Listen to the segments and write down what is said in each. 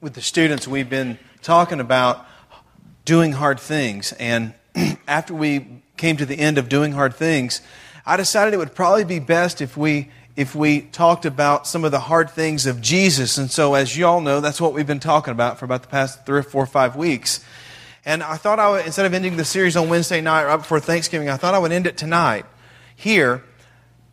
with the students, we've been talking about doing hard things. And after we came to the end of doing hard things, I decided it would probably be best if we if we talked about some of the hard things of Jesus. And so, as you all know, that's what we've been talking about for about the past three or four or five weeks. And I thought I would, instead of ending the series on Wednesday night right before Thanksgiving, I thought I would end it tonight here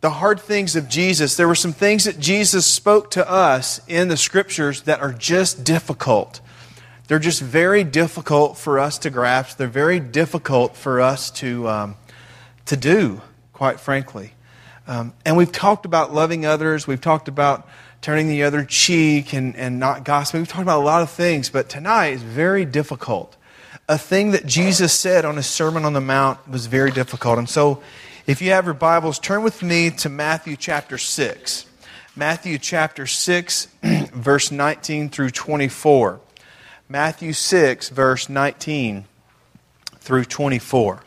the hard things of Jesus, there were some things that Jesus spoke to us in the scriptures that are just difficult. They're just very difficult for us to grasp. They're very difficult for us to, um, to do, quite frankly. Um, and we've talked about loving others. We've talked about turning the other cheek and, and not gossiping. We've talked about a lot of things, but tonight is very difficult. A thing that Jesus said on his Sermon on the Mount was very difficult. And so if you have your Bibles, turn with me to Matthew chapter 6. Matthew chapter 6, verse 19 through 24. Matthew 6, verse 19 through 24.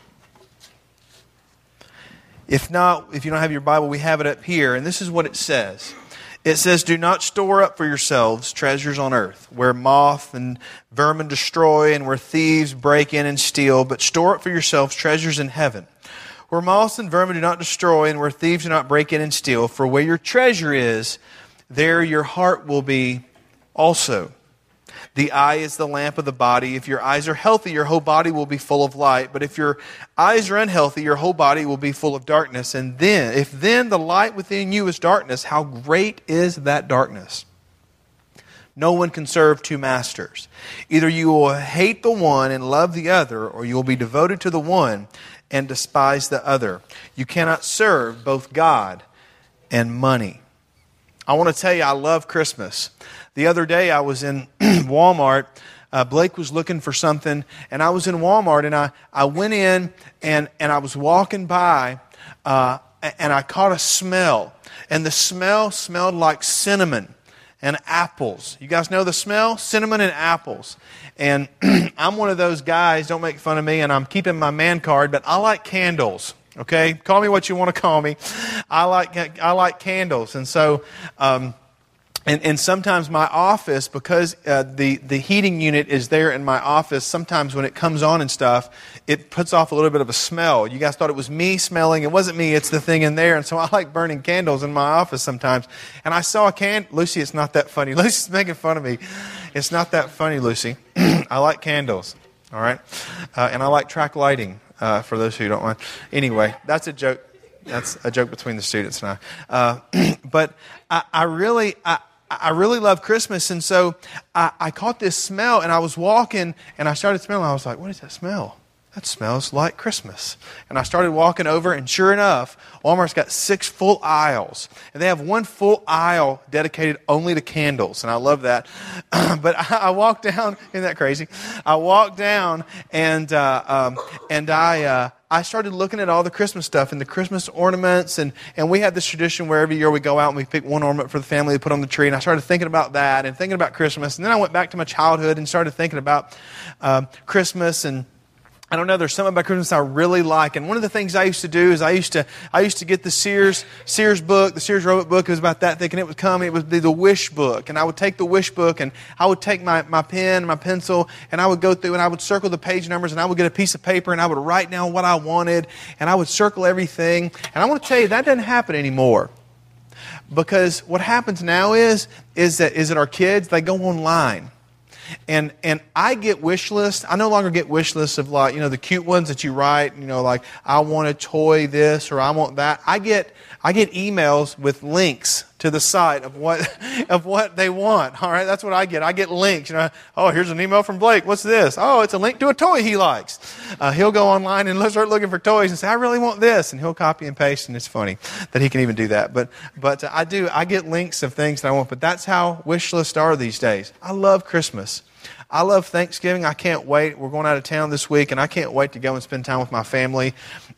If not, if you don't have your Bible, we have it up here, and this is what it says. It says, Do not store up for yourselves treasures on earth, where moth and vermin destroy, and where thieves break in and steal, but store up for yourselves treasures in heaven where moths and vermin do not destroy, and where thieves do not break in and steal. For where your treasure is, there your heart will be also. The eye is the lamp of the body. If your eyes are healthy, your whole body will be full of light. But if your eyes are unhealthy, your whole body will be full of darkness. And then, if then the light within you is darkness, how great is that darkness? No one can serve two masters. Either you will hate the one and love the other, or you will be devoted to the one and despise the other. You cannot serve both God and money. I want to tell you, I love Christmas. The other day, I was in Walmart. Uh, Blake was looking for something, and I was in Walmart, and I, I went in and, and I was walking by, uh, and I caught a smell. And the smell smelled like cinnamon and apples. You guys know the smell? Cinnamon and apples. And I'm one of those guys, don't make fun of me, and I'm keeping my man card, but I like candles. Okay? Call me what you want to call me. I like, I like candles. And so, um, and, and sometimes my office, because uh, the, the heating unit is there in my office, sometimes when it comes on and stuff, it puts off a little bit of a smell. You guys thought it was me smelling. It wasn't me, it's the thing in there. And so I like burning candles in my office sometimes. And I saw a can. Lucy, it's not that funny. Lucy's making fun of me. It's not that funny, Lucy. I like candles, all right? Uh, and I like track lighting, uh, for those who don't mind. Anyway, that's a joke. That's a joke between the students and I. Uh, but I, I really, I, I really love Christmas, and so I, I, caught this smell, and I was walking, and I started smelling. I was like, "What is that smell? That smells like Christmas." And I started walking over, and sure enough, Walmart's got six full aisles, and they have one full aisle dedicated only to candles, and I love that. but I, I, walked down. Isn't that crazy? I walked down, and uh, um, and I. Uh, I started looking at all the Christmas stuff and the Christmas ornaments. And, and we have this tradition where every year we go out and we pick one ornament for the family to put on the tree. And I started thinking about that and thinking about Christmas. And then I went back to my childhood and started thinking about um, Christmas and I don't know. There's something about Christmas I really like, and one of the things I used to do is I used to I used to get the Sears Sears book, the Sears Roebuck book. It was about that thick, and it would come. It would be the Wish book, and I would take the Wish book, and I would take my my pen, my pencil, and I would go through, and I would circle the page numbers, and I would get a piece of paper, and I would write down what I wanted, and I would circle everything. And I want to tell you that doesn't happen anymore, because what happens now is is that is that our kids they go online and and I get wish lists. I no longer get wish lists of like you know the cute ones that you write. You know like I want a toy this or I want that. I get I get emails with links to the site of what of what they want. All right, that's what I get. I get links. You know, oh, here's an email from Blake. What's this? Oh, it's a link to a toy he likes. Uh, he'll go online and start looking for toys and say, I really want this, and he'll copy and paste. And it's funny that he can even do that. But but uh, I do. I get links of things that I want. But that's how wish lists are these days. I love Christmas. I love Thanksgiving. I can't wait. We're going out of town this week, and I can't wait to go and spend time with my family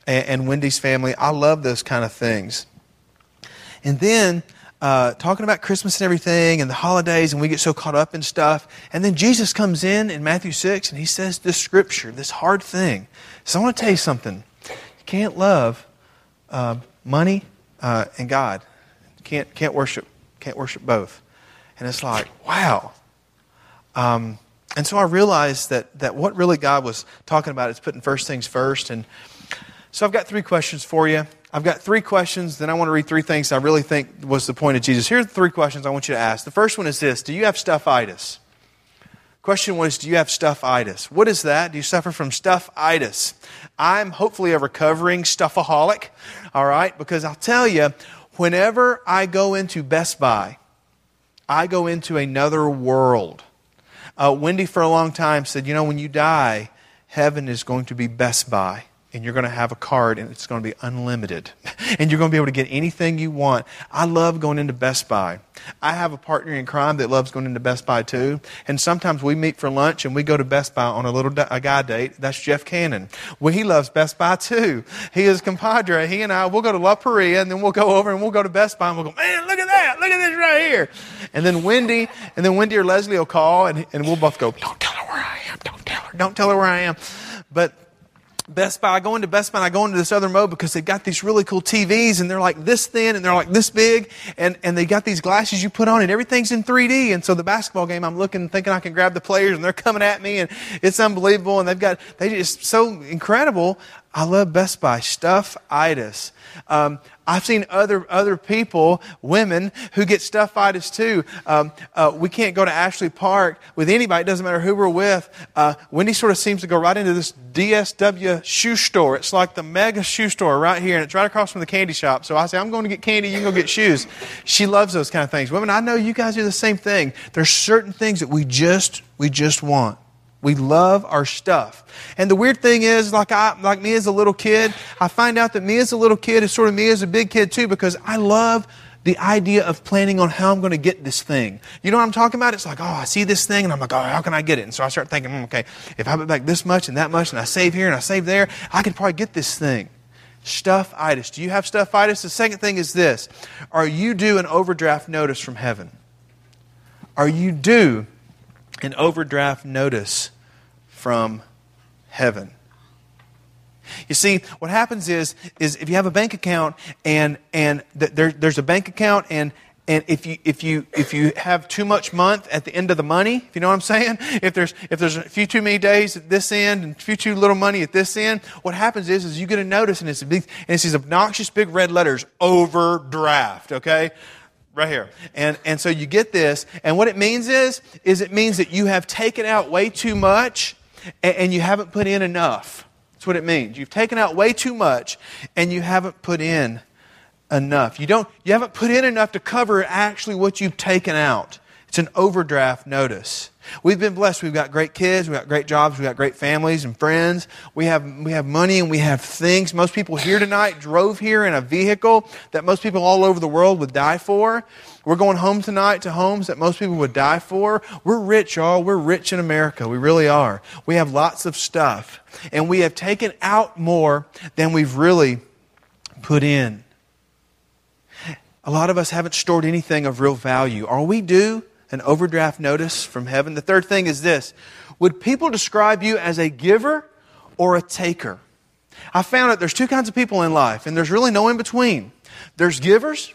and, and Wendy's family. I love those kind of things. And then uh, talking about Christmas and everything and the holidays, and we get so caught up in stuff. And then Jesus comes in in Matthew 6 and he says this scripture, this hard thing. So I want to tell you something. You can't love uh, money uh, and God. Can't, can't worship. Can't worship both. And it's like, wow. Um, and so I realized that, that what really God was talking about is putting first things first. And so I've got three questions for you. I've got three questions, then I want to read three things I really think was the point of Jesus. Here's the three questions I want you to ask. The first one is this Do you have stuffitis? Question one is Do you have stuffitis? What is that? Do you suffer from stuffitis? I'm hopefully a recovering stuffaholic, all right? Because I'll tell you, whenever I go into Best Buy, I go into another world. Uh, Wendy, for a long time, said, You know, when you die, heaven is going to be Best Buy and you're going to have a card and it's going to be unlimited and you're going to be able to get anything you want. I love going into best buy. I have a partner in crime that loves going into best buy too and sometimes we meet for lunch and we go to best buy on a little a guy date. That's jeff cannon. Well he loves best buy too. He is compadre. He and i we'll go to la Parrilla and then we'll go over and we'll go to best buy and we'll go man look at look at this right here and then wendy and then wendy or leslie will call and, and we'll both go don't tell her where i am don't tell her don't tell her where i am but Best Buy. I go into Best Buy and I go into this other mode because they've got these really cool TVs and they're like this thin and they're like this big and, and they got these glasses you put on and everything's in 3D. And so the basketball game, I'm looking, thinking I can grab the players and they're coming at me and it's unbelievable. And they've got, they just so incredible. I love Best Buy. Stuff itis. Um, I've seen other, other people, women, who get stuffitis too. Um, uh, we can't go to Ashley Park with anybody. It doesn't matter who we're with. Uh, Wendy sort of seems to go right into this DSW shoe store. It's like the mega shoe store right here, and it's right across from the candy shop. So I say, I'm going to get candy, you can go get shoes. She loves those kind of things. Women, I know you guys do the same thing. There's certain things that we just, we just want. We love our stuff. And the weird thing is, like I, like me as a little kid, I find out that me as a little kid is sort of me as a big kid too, because I love the idea of planning on how I'm going to get this thing. You know what I'm talking about? It's like, oh, I see this thing and I'm like, oh, how can I get it? And so I start thinking, mm, okay, if I put back this much and that much and I save here and I save there, I can probably get this thing. Stuffitis. Do you have stuffitis? The second thing is this. Are you due an overdraft notice from heaven? Are you due an overdraft notice from heaven. You see, what happens is, is if you have a bank account and, and th- there, there's a bank account and, and if you, if, you, if you have too much month at the end of the money, if you know what I'm saying, if there's, if there's a few too many days at this end and a few too little money at this end, what happens is, is you get a notice and it's, big, and it's these obnoxious big red letters, overdraft, okay? Right here. And, and so you get this, and what it means is, is it means that you have taken out way too much and, and you haven't put in enough. That's what it means. You've taken out way too much and you haven't put in enough. You don't, you haven't put in enough to cover actually what you've taken out. It's an overdraft notice. We've been blessed. We've got great kids. We've got great jobs. We've got great families and friends. We have, we have money and we have things. Most people here tonight drove here in a vehicle that most people all over the world would die for. We're going home tonight to homes that most people would die for. We're rich, y'all. We're rich in America. We really are. We have lots of stuff. And we have taken out more than we've really put in. A lot of us haven't stored anything of real value. Are we due? An overdraft notice from heaven. The third thing is this Would people describe you as a giver or a taker? I found that there's two kinds of people in life, and there's really no in between. There's givers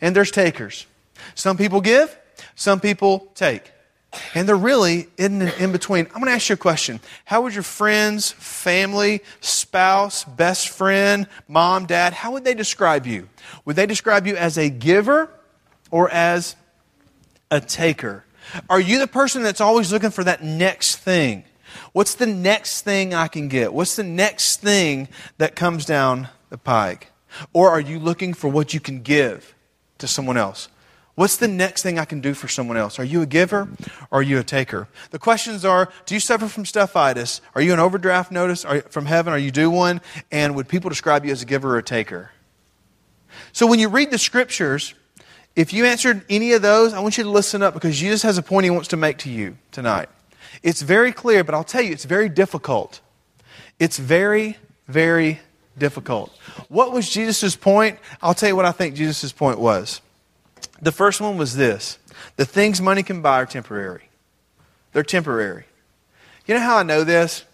and there's takers. Some people give, some people take. And there really an in between. I'm going to ask you a question. How would your friends, family, spouse, best friend, mom, dad, how would they describe you? Would they describe you as a giver or as a taker? Are you the person that's always looking for that next thing? What's the next thing I can get? What's the next thing that comes down the pike? Or are you looking for what you can give to someone else? What's the next thing I can do for someone else? Are you a giver or are you a taker? The questions are Do you suffer from stuffitis? Are you an overdraft notice from heaven? Are you due one? And would people describe you as a giver or a taker? So when you read the scriptures, if you answered any of those, I want you to listen up because Jesus has a point he wants to make to you tonight. It's very clear, but I'll tell you, it's very difficult. It's very, very difficult. What was Jesus' point? I'll tell you what I think Jesus' point was. The first one was this the things money can buy are temporary. They're temporary. You know how I know this?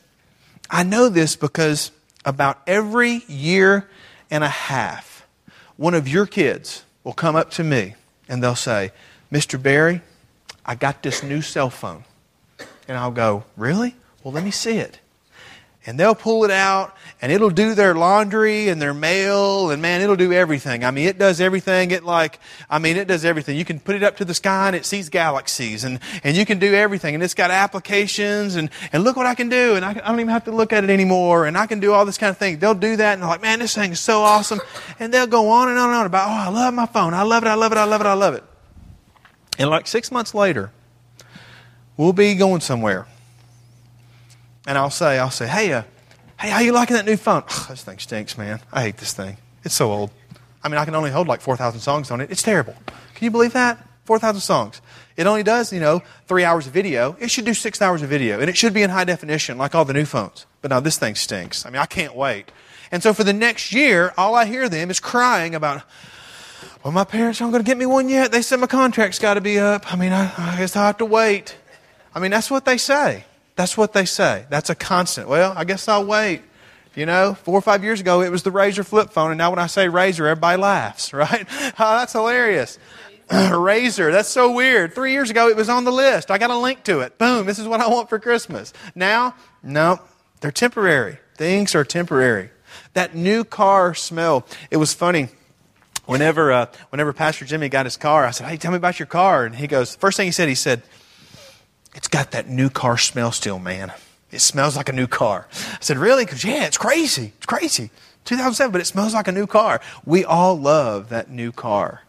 I know this because about every year and a half, one of your kids will come up to me and they'll say, Mr. Barry, I got this new cell phone. And I'll go, Really? Well, let me see it and they'll pull it out and it'll do their laundry and their mail and man it'll do everything. I mean it does everything. It like i mean it does everything. You can put it up to the sky and it sees galaxies and, and you can do everything and it's got applications and, and look what i can do and I, I don't even have to look at it anymore and i can do all this kind of thing. They'll do that and they're like man this thing is so awesome. And they'll go on and on and on about oh i love my phone. I love it. I love it. I love it. I love it. And like six months later we'll be going somewhere and I'll say, I'll say, hey, uh, hey, how you liking that new phone? Oh, this thing stinks, man. I hate this thing. It's so old. I mean, I can only hold like 4,000 songs on it. It's terrible. Can you believe that? 4,000 songs. It only does, you know, three hours of video. It should do six hours of video. And it should be in high definition like all the new phones. But now this thing stinks. I mean, I can't wait. And so for the next year, all I hear them is crying about, well, my parents aren't going to get me one yet. They said my contract's got to be up. I mean, I, I guess I have to wait. I mean, that's what they say. That's what they say. That's a constant. Well, I guess I'll wait. You know, four or five years ago, it was the RAZR flip phone, and now when I say RAZR, everybody laughs, right? oh, that's hilarious. RAZR, that's so weird. Three years ago, it was on the list. I got a link to it. Boom, this is what I want for Christmas. Now, no, they're temporary. Things are temporary. That new car smell, it was funny. Whenever, uh, whenever Pastor Jimmy got his car, I said, Hey, tell me about your car. And he goes, First thing he said, he said, it's got that new car smell still, man. It smells like a new car. I said, Really? Because, yeah, it's crazy. It's crazy. 2007, but it smells like a new car. We all love that new car.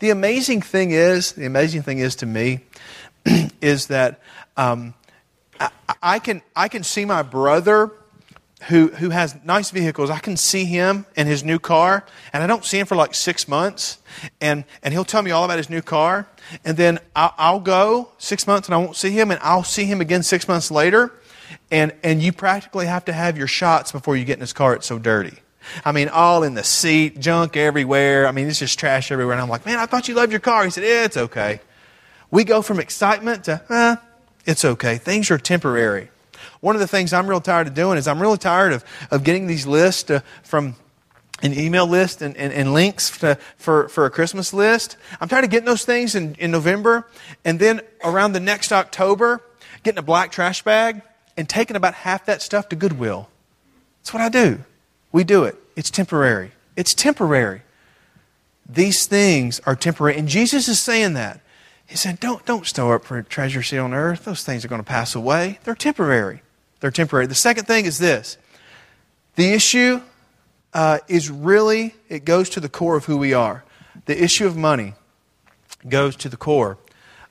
The amazing thing is, the amazing thing is to me, is that um, I, I, can, I can see my brother who, who has nice vehicles. I can see him in his new car, and I don't see him for like six months. And, and he'll tell me all about his new car. And then I'll, I'll go six months and I won't see him, and I'll see him again six months later. And, and you practically have to have your shots before you get in his car. It's so dirty. I mean, all in the seat, junk everywhere. I mean, it's just trash everywhere. And I'm like, man, I thought you loved your car. He said, yeah, it's okay. We go from excitement to, eh, it's okay. Things are temporary. One of the things I'm real tired of doing is I'm really tired of, of getting these lists uh, from an email list and, and, and links to, for, for a Christmas list. I'm tired of getting those things in, in November and then around the next October, getting a black trash bag and taking about half that stuff to Goodwill. That's what I do. We do it. It's temporary. It's temporary. These things are temporary. And Jesus is saying that. He said, Don't, don't store up for treasure here on earth. Those things are going to pass away. They're temporary. They're temporary. The second thing is this the issue uh, is really, it goes to the core of who we are. The issue of money goes to the core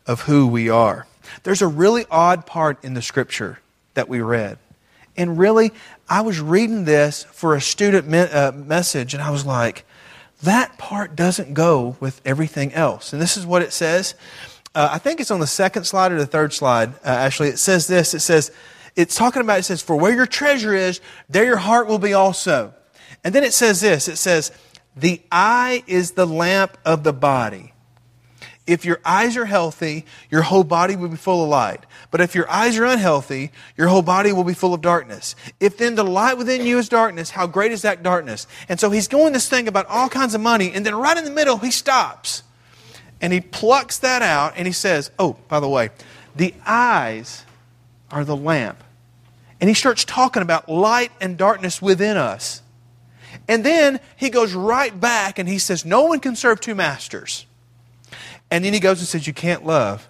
of who we are. There's a really odd part in the scripture that we read. And really, I was reading this for a student me- uh, message, and I was like, that part doesn't go with everything else. And this is what it says. Uh, I think it's on the second slide or the third slide, uh, actually. It says this it says, it's talking about, it says, for where your treasure is, there your heart will be also. And then it says this it says, the eye is the lamp of the body. If your eyes are healthy, your whole body will be full of light. But if your eyes are unhealthy, your whole body will be full of darkness. If then the light within you is darkness, how great is that darkness? And so he's going this thing about all kinds of money, and then right in the middle, he stops. And he plucks that out, and he says, Oh, by the way, the eyes are the lamp. And he starts talking about light and darkness within us. And then he goes right back and he says, No one can serve two masters. And then he goes and says, You can't love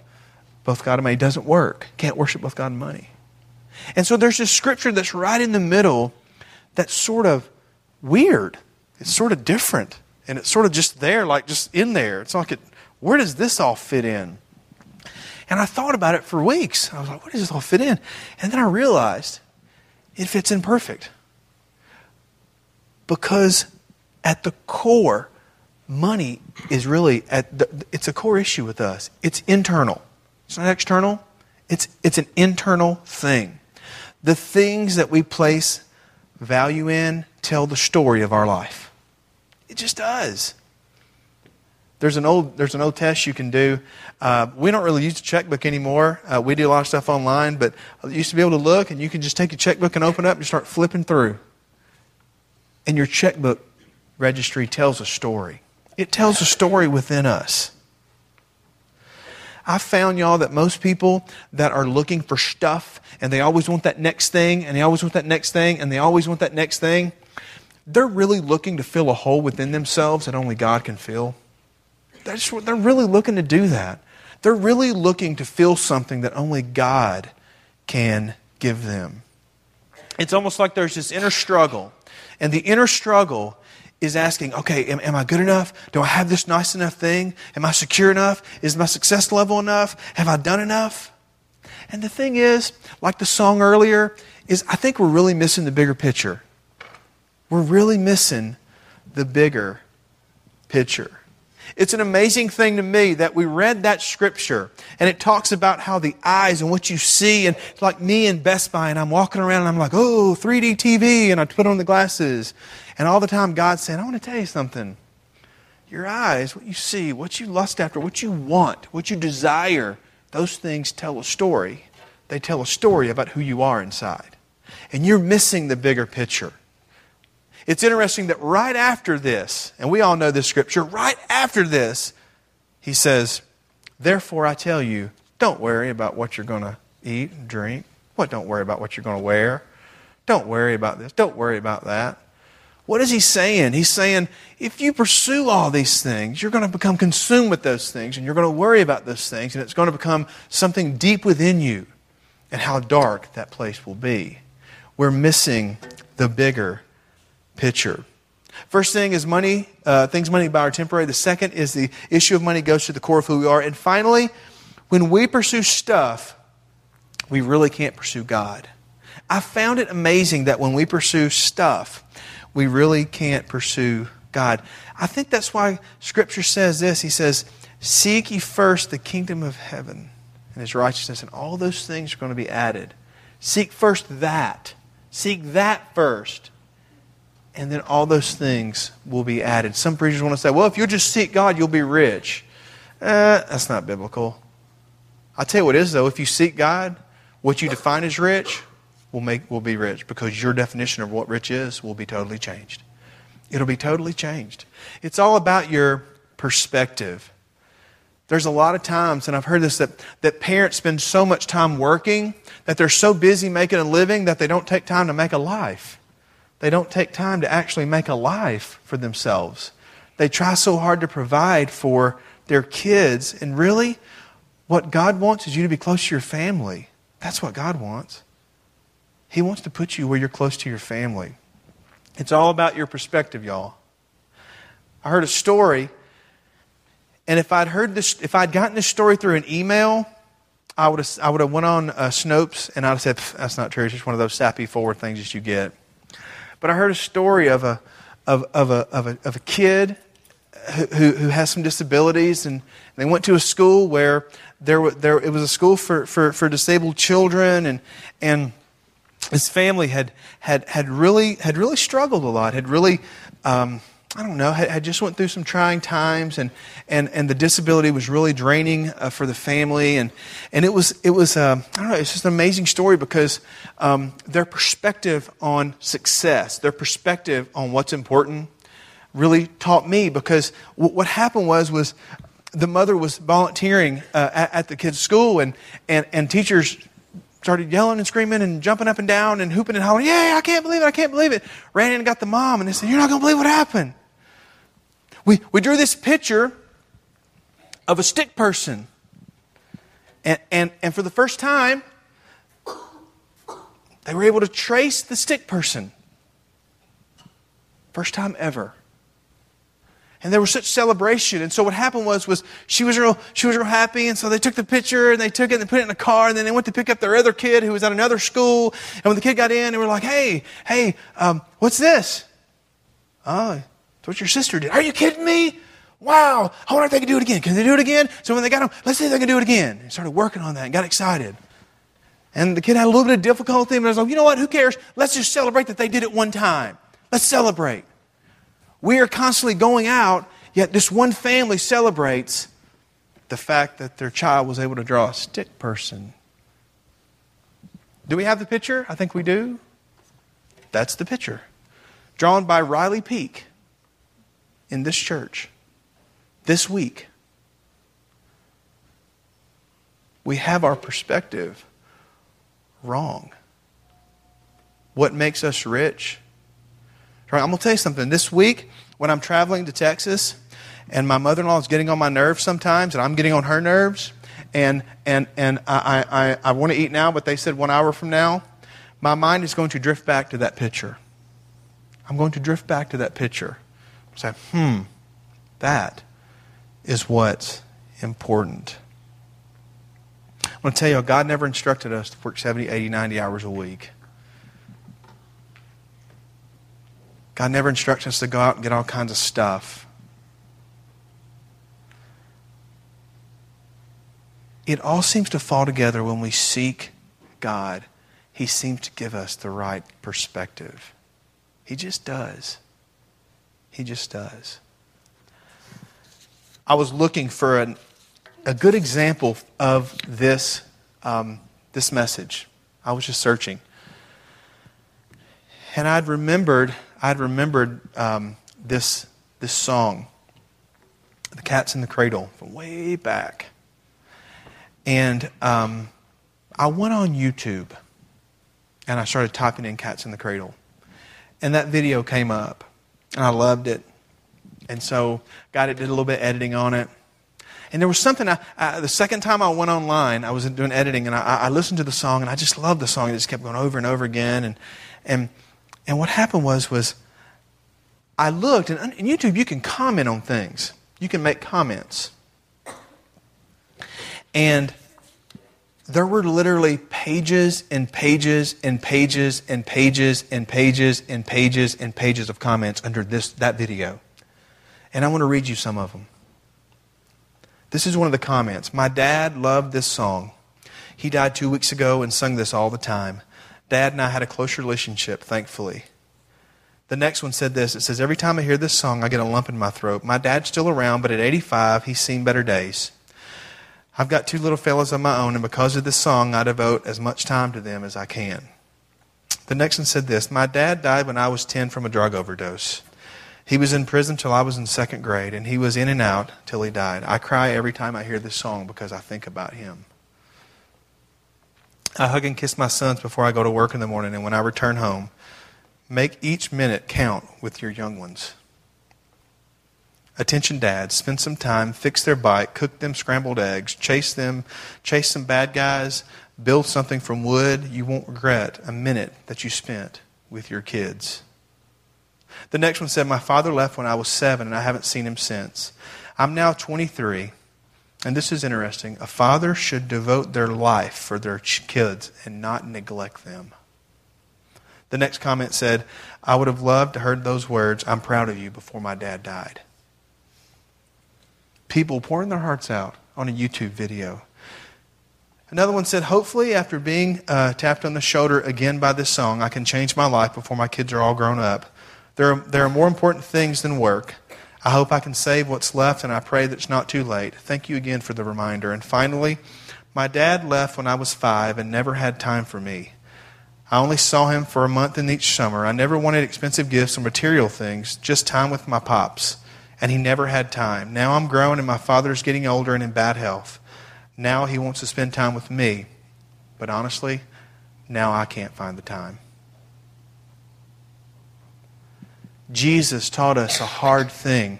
both God and money. It doesn't work. Can't worship both God and money. And so there's this scripture that's right in the middle that's sort of weird. It's sort of different. And it's sort of just there, like just in there. It's like, it, where does this all fit in? And I thought about it for weeks. I was like, what does this all fit in? And then I realized it fits in perfect. Because at the core, money is really at the, it's a core issue with us. It's internal. It's not external. It's it's an internal thing. The things that we place value in tell the story of our life. It just does. There's an old there's an old test you can do. Uh, we don't really use the checkbook anymore. Uh, we do a lot of stuff online, but you used to be able to look and you can just take your checkbook and open up and start flipping through. And your checkbook registry tells a story. It tells a story within us. I found, y'all, that most people that are looking for stuff and they always want that next thing and they always want that next thing and they always want that next thing, they're really looking to fill a hole within themselves that only God can fill. They're, they're really looking to do that. They're really looking to feel something that only God can give them. It's almost like there's this inner struggle. And the inner struggle is asking, okay, am, am, I good enough? Do I have this nice enough thing? Am I secure enough? Is my success level enough? Have I done enough? And the thing is, like the song earlier, is I think we're really missing the bigger picture. We're really missing the bigger picture. It's an amazing thing to me that we read that scripture and it talks about how the eyes and what you see and it's like me in Best Buy and I'm walking around and I'm like, oh, 3D TV and I put on the glasses and all the time God's saying, I want to tell you something. Your eyes, what you see, what you lust after, what you want, what you desire, those things tell a story. They tell a story about who you are inside. And you're missing the bigger picture. It's interesting that right after this, and we all know this scripture, right after this, he says, Therefore I tell you, don't worry about what you're going to eat and drink. What? Don't worry about what you're going to wear. Don't worry about this. Don't worry about that. What is he saying? He's saying, if you pursue all these things, you're going to become consumed with those things and you're going to worry about those things and it's going to become something deep within you and how dark that place will be. We're missing the bigger picture. First thing is money. Uh, things money buy are temporary. The second is the issue of money goes to the core of who we are. And finally, when we pursue stuff, we really can't pursue God. I found it amazing that when we pursue stuff, we really can't pursue God. I think that's why Scripture says this. He says, Seek ye first the kingdom of heaven and his righteousness, and all those things are going to be added. Seek first that. Seek that first and then all those things will be added. Some preachers want to say, well, if you'll just seek God, you'll be rich. Uh, that's not biblical. I'll tell you what is, though. If you seek God, what you define as rich will, make, will be rich because your definition of what rich is will be totally changed. It'll be totally changed. It's all about your perspective. There's a lot of times, and I've heard this, that, that parents spend so much time working that they're so busy making a living that they don't take time to make a life. They don't take time to actually make a life for themselves. They try so hard to provide for their kids. And really, what God wants is you to be close to your family. That's what God wants. He wants to put you where you're close to your family. It's all about your perspective, y'all. I heard a story, and if I'd heard this, if I'd gotten this story through an email, I would have, I would have went on uh, Snopes and I'd have said, "That's not true. It's just one of those sappy forward things that you get." But I heard a story of a, of, of a, of a, of a kid who, who has some disabilities, and they went to a school where there, there, it was a school for, for, for disabled children, and, and his family had, had, had, really, had really struggled a lot, had really um, I don't know, had, just went through some trying times, and, and, and the disability was really draining uh, for the family, and, and it was, it was uh, I don't know, it's just an amazing story because um, their perspective on success, their perspective on what's important, really taught me because w- what happened was was the mother was volunteering uh, at, at, the kids' school, and, and, and teachers started yelling and screaming and jumping up and down and hooping and hollering, "Yay, I can't believe it! I can't believe it!" Ran in and got the mom, and they said, "You're not going to believe what happened." We, we drew this picture of a stick person. And, and, and for the first time, they were able to trace the stick person. First time ever. And there was such celebration. And so what happened was, was she was real, she was real happy. And so they took the picture and they took it and they put it in a car. And then they went to pick up their other kid who was at another school. And when the kid got in, they were like, hey, hey, um, what's this? Oh, that's what your sister did. Are you kidding me? Wow. I wonder if they can do it again. Can they do it again? So when they got home, let's see if they can do it again. And started working on that and got excited. And the kid had a little bit of difficulty, but I was like, you know what? Who cares? Let's just celebrate that they did it one time. Let's celebrate. We are constantly going out, yet this one family celebrates the fact that their child was able to draw a stick person. Do we have the picture? I think we do. That's the picture. Drawn by Riley Peak in this church this week. we have our perspective wrong. What makes us rich? I'm going to tell you something. This week, when I'm traveling to Texas, and my mother in law is getting on my nerves sometimes, and I'm getting on her nerves, and, and, and I, I, I want to eat now, but they said one hour from now, my mind is going to drift back to that picture. I'm going to drift back to that picture. Say, hmm, that is what's important. I want to tell you, God never instructed us to work 70, 80, 90 hours a week. God never instructed us to go out and get all kinds of stuff. It all seems to fall together when we seek God. He seems to give us the right perspective. He just does. He just does. I was looking for an, a good example of this, um, this message. I was just searching. And I'd remembered, I'd remembered um, this, this song, The Cat's in the Cradle, from way back. And um, I went on YouTube and I started typing in Cats in the Cradle. And that video came up. And I loved it. And so, got it, did a little bit of editing on it. And there was something, I, I, the second time I went online, I was doing editing, and I, I, listened to the song, and I just loved the song. It just kept going over and over again. And, and, and what happened was, was I looked, and in YouTube, you can comment on things. You can make comments. And there were literally pages and pages and pages and pages and pages and pages and pages of comments under this that video. And I want to read you some of them. This is one of the comments. My dad loved this song. He died two weeks ago and sung this all the time. Dad and I had a close relationship, thankfully. The next one said this it says, Every time I hear this song, I get a lump in my throat. My dad's still around, but at 85, he's seen better days. I've got two little fellows of my own, and because of this song, I devote as much time to them as I can. The next one said this My dad died when I was 10 from a drug overdose. He was in prison till I was in second grade, and he was in and out till he died. I cry every time I hear this song because I think about him. I hug and kiss my sons before I go to work in the morning, and when I return home, make each minute count with your young ones. Attention dads, spend some time, fix their bike, cook them scrambled eggs, chase them, chase some bad guys, build something from wood. You won't regret a minute that you spent with your kids. The next one said, My father left when I was seven, and I haven't seen him since. I'm now 23, and this is interesting. A father should devote their life for their kids and not neglect them. The next comment said, I would have loved to heard those words, I'm proud of you, before my dad died people pouring their hearts out on a YouTube video. Another one said, Hopefully, after being uh, tapped on the shoulder again by this song, I can change my life before my kids are all grown up. There are, there are more important things than work. I hope I can save what's left, and I pray that it's not too late. Thank you again for the reminder. And finally, my dad left when I was five and never had time for me. I only saw him for a month in each summer. I never wanted expensive gifts or material things, just time with my pops and he never had time. Now I'm grown and my father's getting older and in bad health. Now he wants to spend time with me. But honestly, now I can't find the time. Jesus taught us a hard thing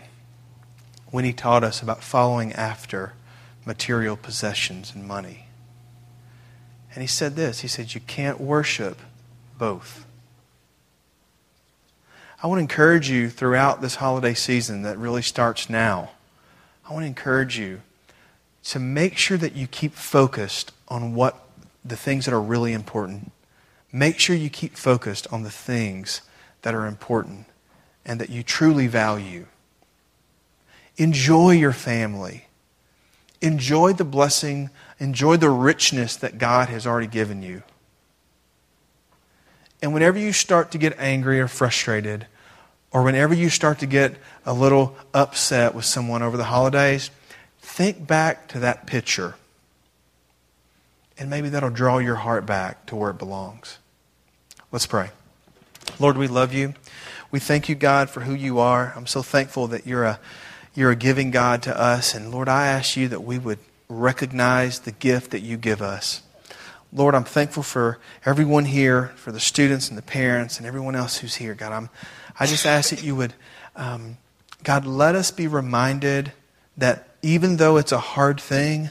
when he taught us about following after material possessions and money. And he said this He said, You can't worship both. I want to encourage you throughout this holiday season that really starts now. I want to encourage you to make sure that you keep focused on what the things that are really important. Make sure you keep focused on the things that are important and that you truly value. Enjoy your family. Enjoy the blessing. Enjoy the richness that God has already given you. And whenever you start to get angry or frustrated, or whenever you start to get a little upset with someone over the holidays, think back to that picture. And maybe that'll draw your heart back to where it belongs. Let's pray. Lord, we love you. We thank you, God, for who you are. I'm so thankful that you're a, you're a giving God to us. And Lord, I ask you that we would recognize the gift that you give us. Lord, I'm thankful for everyone here, for the students and the parents and everyone else who's here. God, I'm, I just ask that you would, um, God, let us be reminded that even though it's a hard thing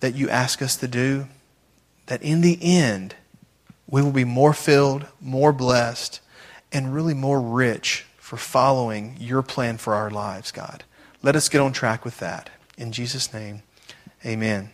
that you ask us to do, that in the end, we will be more filled, more blessed, and really more rich for following your plan for our lives, God. Let us get on track with that. In Jesus' name, amen.